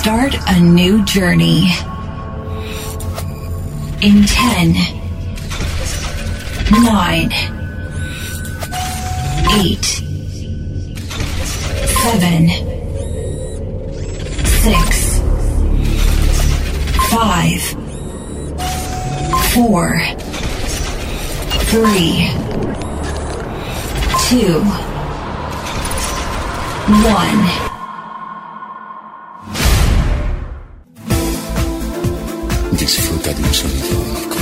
Start a new journey. In 10, 9, 8, 7, 6, 5, 4, 3, 2, 1. nunca.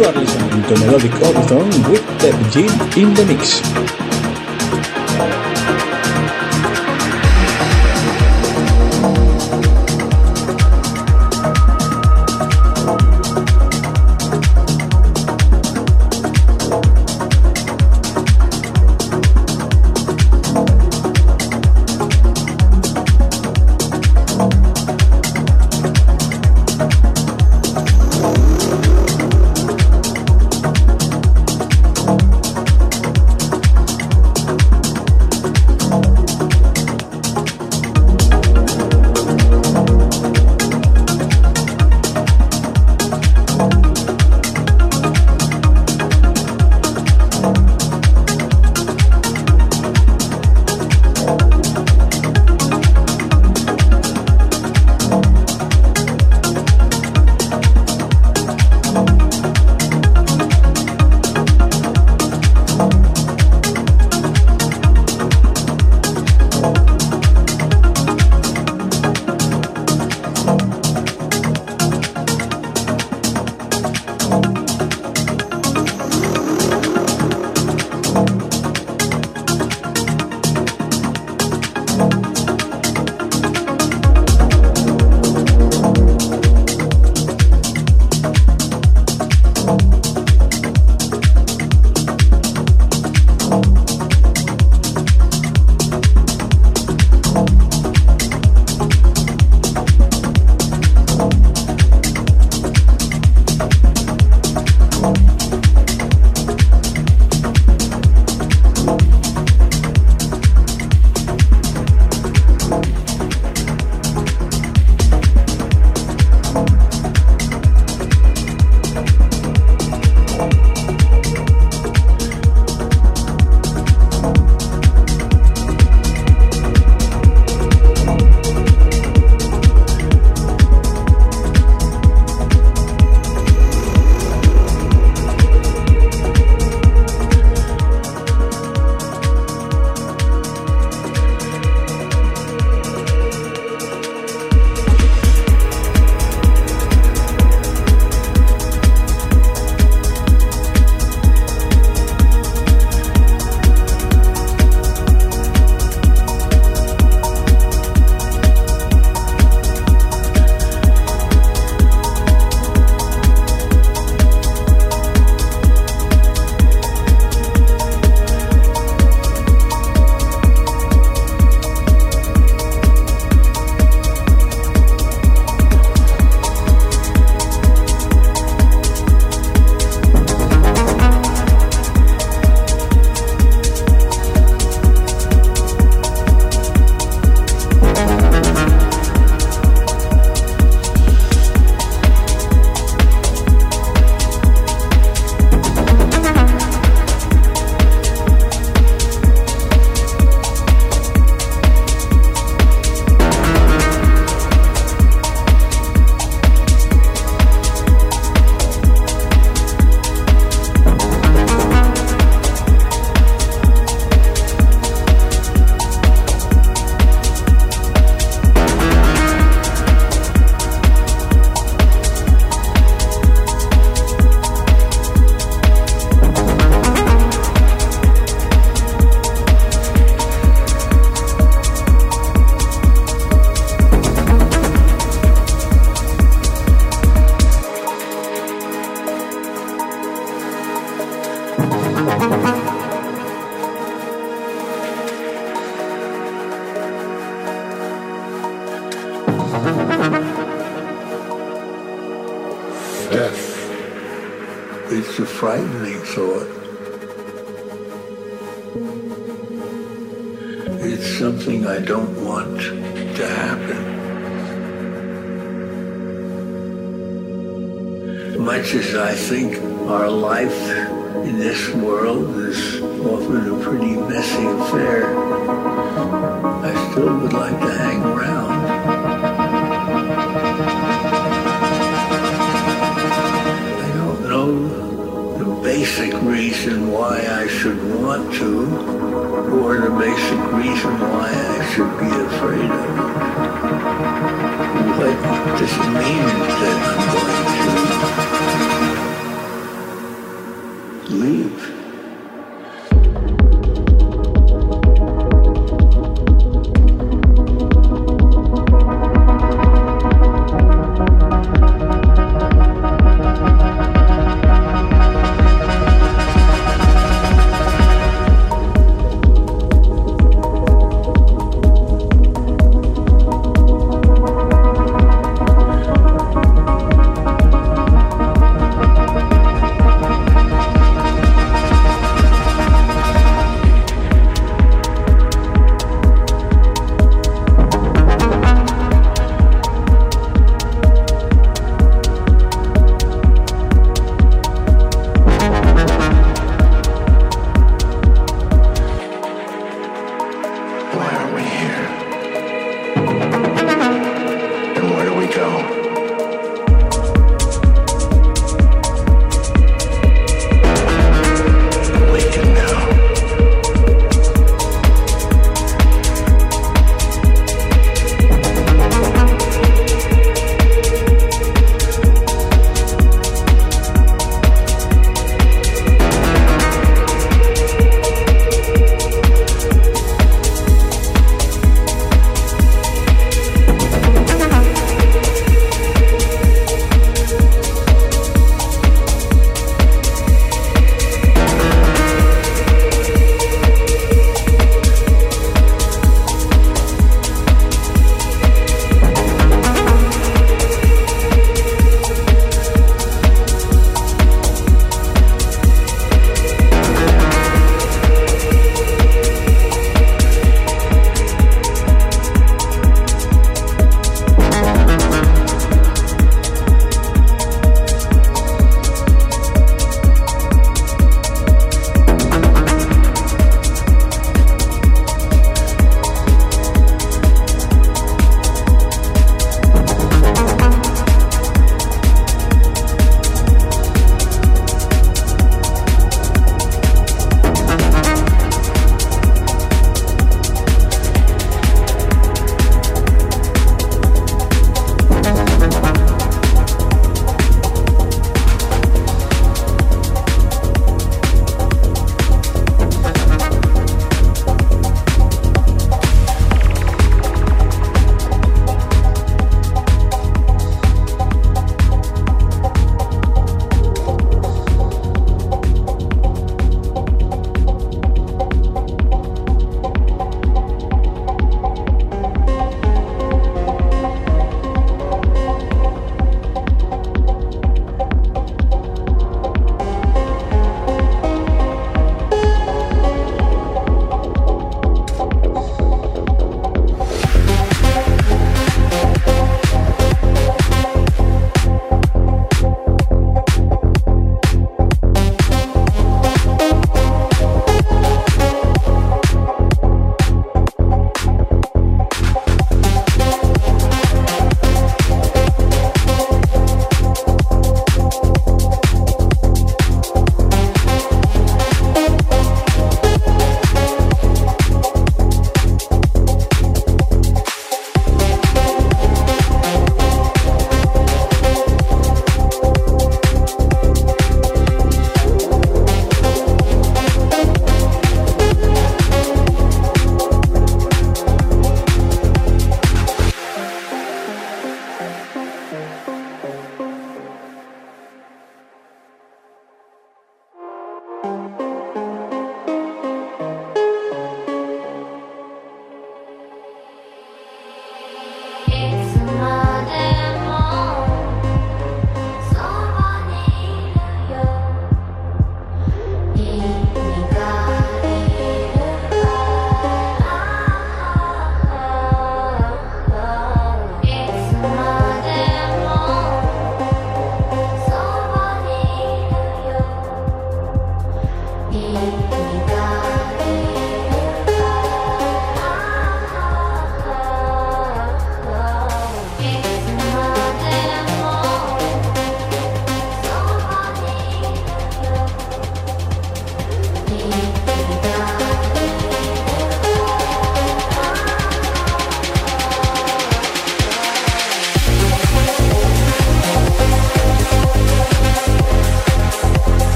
You are listening to Melodic Horizon with Debb G in the mix.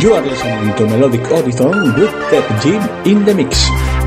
You are listening to Melodic Horizon with Debb G in the mix.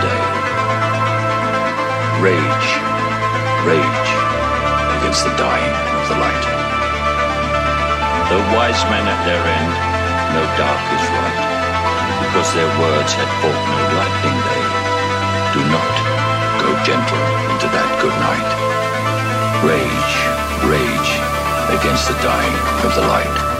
Day. Rage, rage against the dying of the light. Though wise men at their end, no dark is right, because their words had fought no lightning they. Do not go gentle into that good night. Rage, rage against the dying of the light.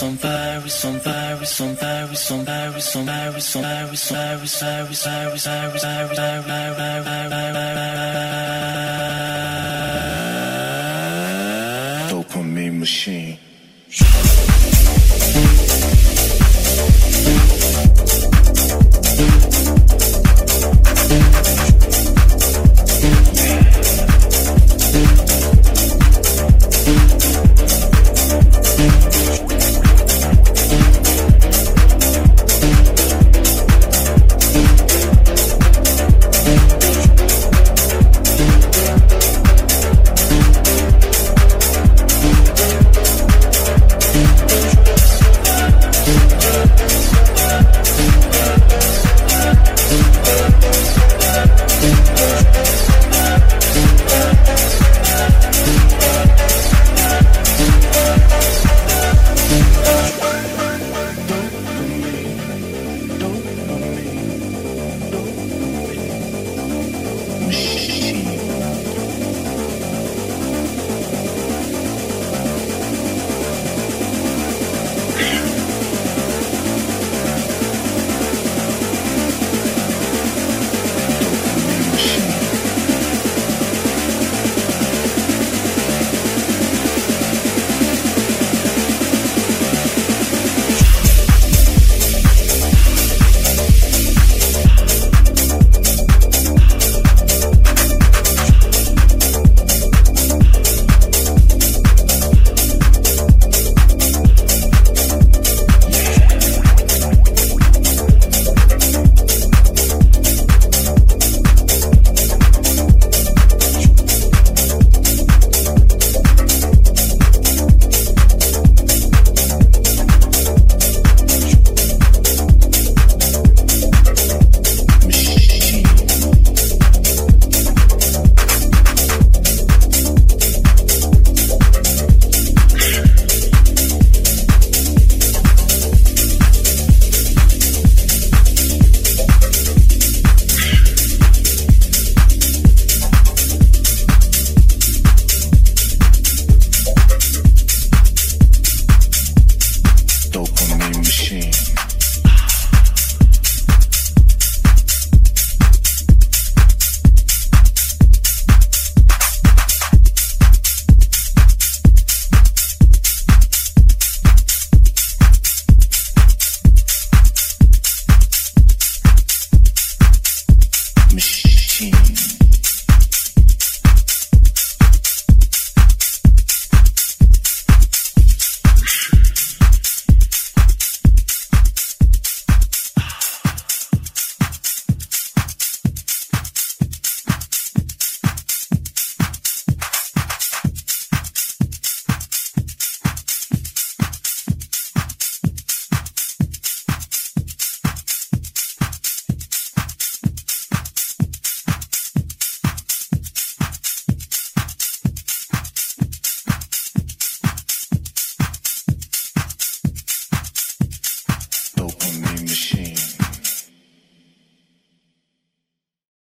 Some virus some virus some virus some virus some virus some virus on virus virus virus virus virus virus virus virus virus virus virus